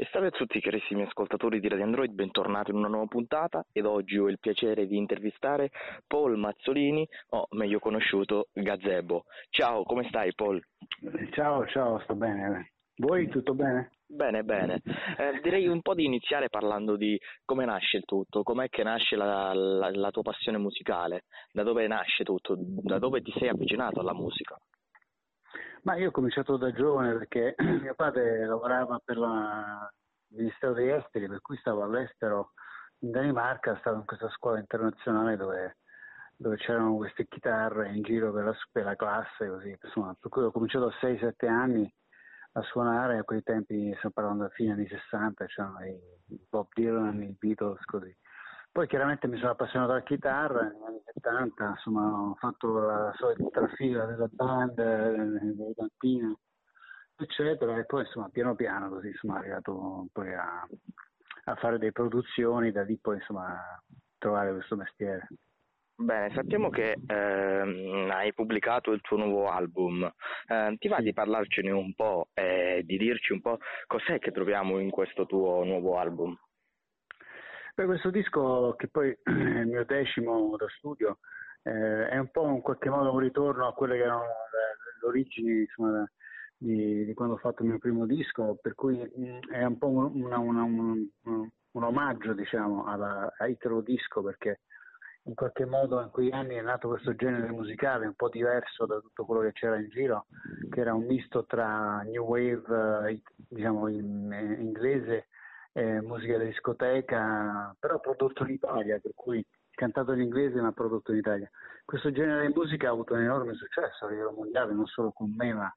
E salve a tutti carissimi ascoltatori di Radio Android, bentornati in una nuova puntata ed oggi ho il piacere di intervistare Paul Mazzolini, o meglio conosciuto Gazebo. Ciao, come stai Paul? Ciao, ciao, sto bene. Voi tutto bene? Bene, bene. Eh, direi un po' di iniziare parlando di come nasce il tutto, com'è che nasce la, la, la tua passione musicale, da dove nasce tutto, da dove ti sei avvicinato alla musica. Ma io ho cominciato da giovane perché mio padre lavorava per il Ministero degli Esteri, per cui stavo all'estero in Danimarca, stavo in questa scuola internazionale dove, dove c'erano queste chitarre in giro per la, per la classe, così, insomma, per cui ho cominciato a 6-7 anni a suonare, a quei tempi stiamo parlando della fine anni 60, c'erano i Bob Dylan, i Beatles, così. Poi chiaramente mi sono appassionato alla chitarra negli anni 70, insomma ho fatto la solita fila della band, delle cantine, eccetera, e poi insomma piano piano così insomma arrivato poi a, a fare delle produzioni, da lì poi insomma trovare questo mestiere. Bene, sappiamo che eh, hai pubblicato il tuo nuovo album. Eh, ti va di parlarcene un po' e di dirci un po' cos'è che troviamo in questo tuo nuovo album? Beh, questo disco, che poi è il mio decimo da studio, eh, è un po' in qualche modo un ritorno a quelle che erano le, origini insomma, di, di, quando ho fatto il mio primo disco, per cui mh, mm, è un po' una, una, un, un, un, omaggio diciamo, alla, a Italo Disco perché in qualche modo in quegli anni è nato questo genere musicale un po' diverso da tutto quello che c'era in giro, che era un misto tra new wave eh, diciamo in, in inglese eh, musica da discoteca, però prodotto in Italia, per cui cantato in inglese ma prodotto in Italia. Questo genere di musica ha avuto un enorme successo a livello mondiale, non solo con me ma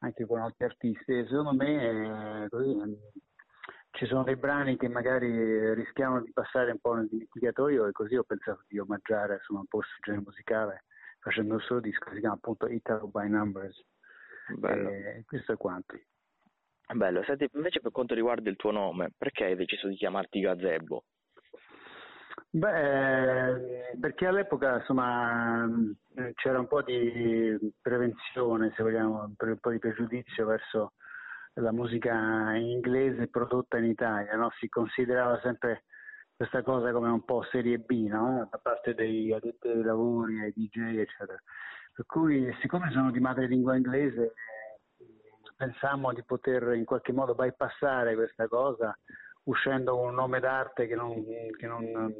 anche con altri artisti e secondo me eh, così, ci sono dei brani che magari rischiano di passare un po' nel dimenticatoio e così ho pensato di omaggiare insomma, un po' questo genere musicale facendo il solo disco, si chiama appunto Italo by Numbers. Bello. E questo è quanto. Bello, senti, invece per quanto riguarda il tuo nome, perché hai deciso di chiamarti Gazebo? Beh, perché all'epoca insomma c'era un po' di prevenzione, se vogliamo, un po' di pregiudizio verso la musica inglese prodotta in Italia, no? si considerava sempre questa cosa come un po' serie B, no? da parte dei addetti ai lavori, ai DJ, eccetera. Per cui, siccome sono di madrelingua inglese, pensammo di poter in qualche modo bypassare questa cosa uscendo con un nome d'arte che non, che non,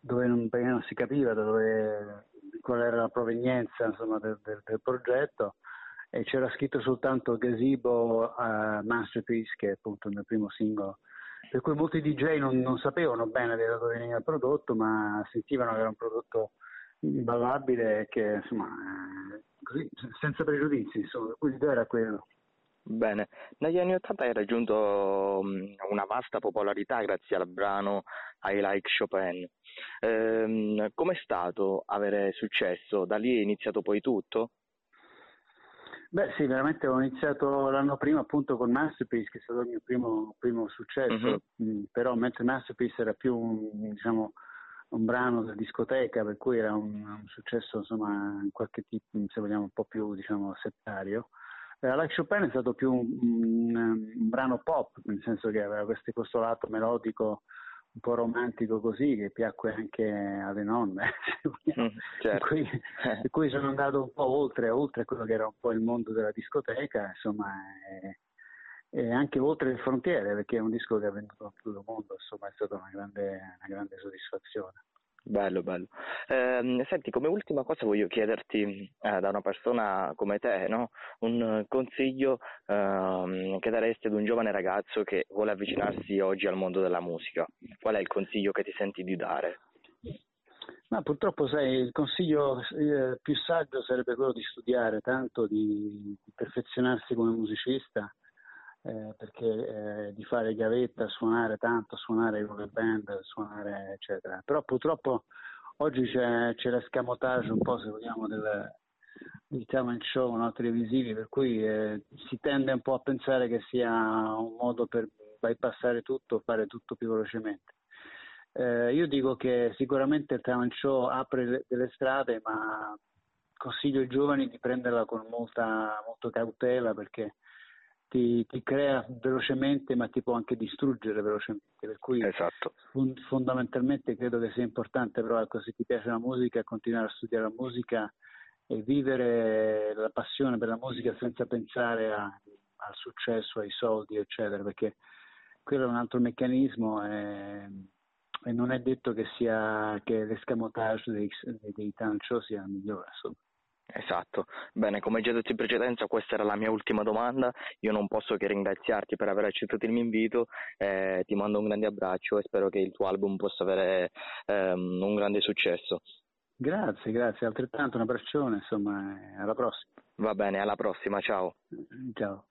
dove non, non, si capiva dove, qual era la provenienza insomma, del, del, del, progetto e c'era scritto soltanto Gazebo uh, Masterpiece che è appunto il mio primo singolo per cui molti DJ non, non sapevano bene da dove veniva il prodotto ma sentivano che era un prodotto ballabile che insomma così senza pregiudizi insomma l'idea era quello Bene, negli anni Ottanta hai raggiunto um, una vasta popolarità grazie al brano I Like Chopin. Ehm, com'è stato avere successo? Da lì è iniziato poi tutto? Beh sì, veramente ho iniziato l'anno prima appunto con Masterpiece, che è stato il mio primo, primo successo, mm-hmm. però mentre Masterpiece era più un, diciamo, un brano da discoteca, per cui era un, un successo insomma in qualche tipo, se vogliamo, un po' più diciamo, settario. Eh, like Chopin è stato più un, un, un, brano pop, nel senso che aveva questo, lato melodico un po' romantico così che piacque anche alle nonne, mm, certo. cui, per cui sono andato un po' oltre, oltre quello che era un po' il mondo della discoteca, insomma, e, e anche oltre le frontiere, perché è un disco che ha venduto a tutto il mondo, insomma è stata una grande, una grande soddisfazione. Bello, bello. Eh, senti, come ultima cosa voglio chiederti eh, da una persona come te, no? un consiglio eh, che daresti ad un giovane ragazzo che vuole avvicinarsi oggi al mondo della musica. Qual è il consiglio che ti senti di dare? Ma purtroppo sai, il consiglio eh, più saggio sarebbe quello di studiare tanto, di, di perfezionarsi come musicista, perché eh, di fare gavetta, suonare tanto, suonare con le band, suonare eccetera. Però purtroppo oggi c'è, c'è l'escamotage un po' se vogliamo del, del talent show no, televisivi, per cui eh, si tende un po' a pensare che sia un modo per bypassare tutto, fare tutto più velocemente. Eh, io dico che sicuramente il talent show apre le, delle strade, ma consiglio ai giovani di prenderla con molta, molta cautela perché ti, ti, crea velocemente ma ti può anche distruggere velocemente, per cui esatto. fun- fondamentalmente credo che sia importante però ecco, se ti piace la musica continuare a studiare la musica e vivere la passione per la musica senza pensare a, al successo, ai soldi eccetera, perché quello è un altro meccanismo e, e non è detto che, sia, che l'escamotage dei, dei talent show sia il migliore. Insomma. Esatto, bene, come già detto in precedenza questa era la mia ultima domanda, io non posso che ringraziarti per aver accettato il mio invito, eh, ti mando un grande abbraccio e spero che il tuo album possa avere ehm, un grande successo. Grazie, grazie, altrettanto un abbraccione, insomma, alla prossima. Va bene, alla prossima, ciao. Ciao.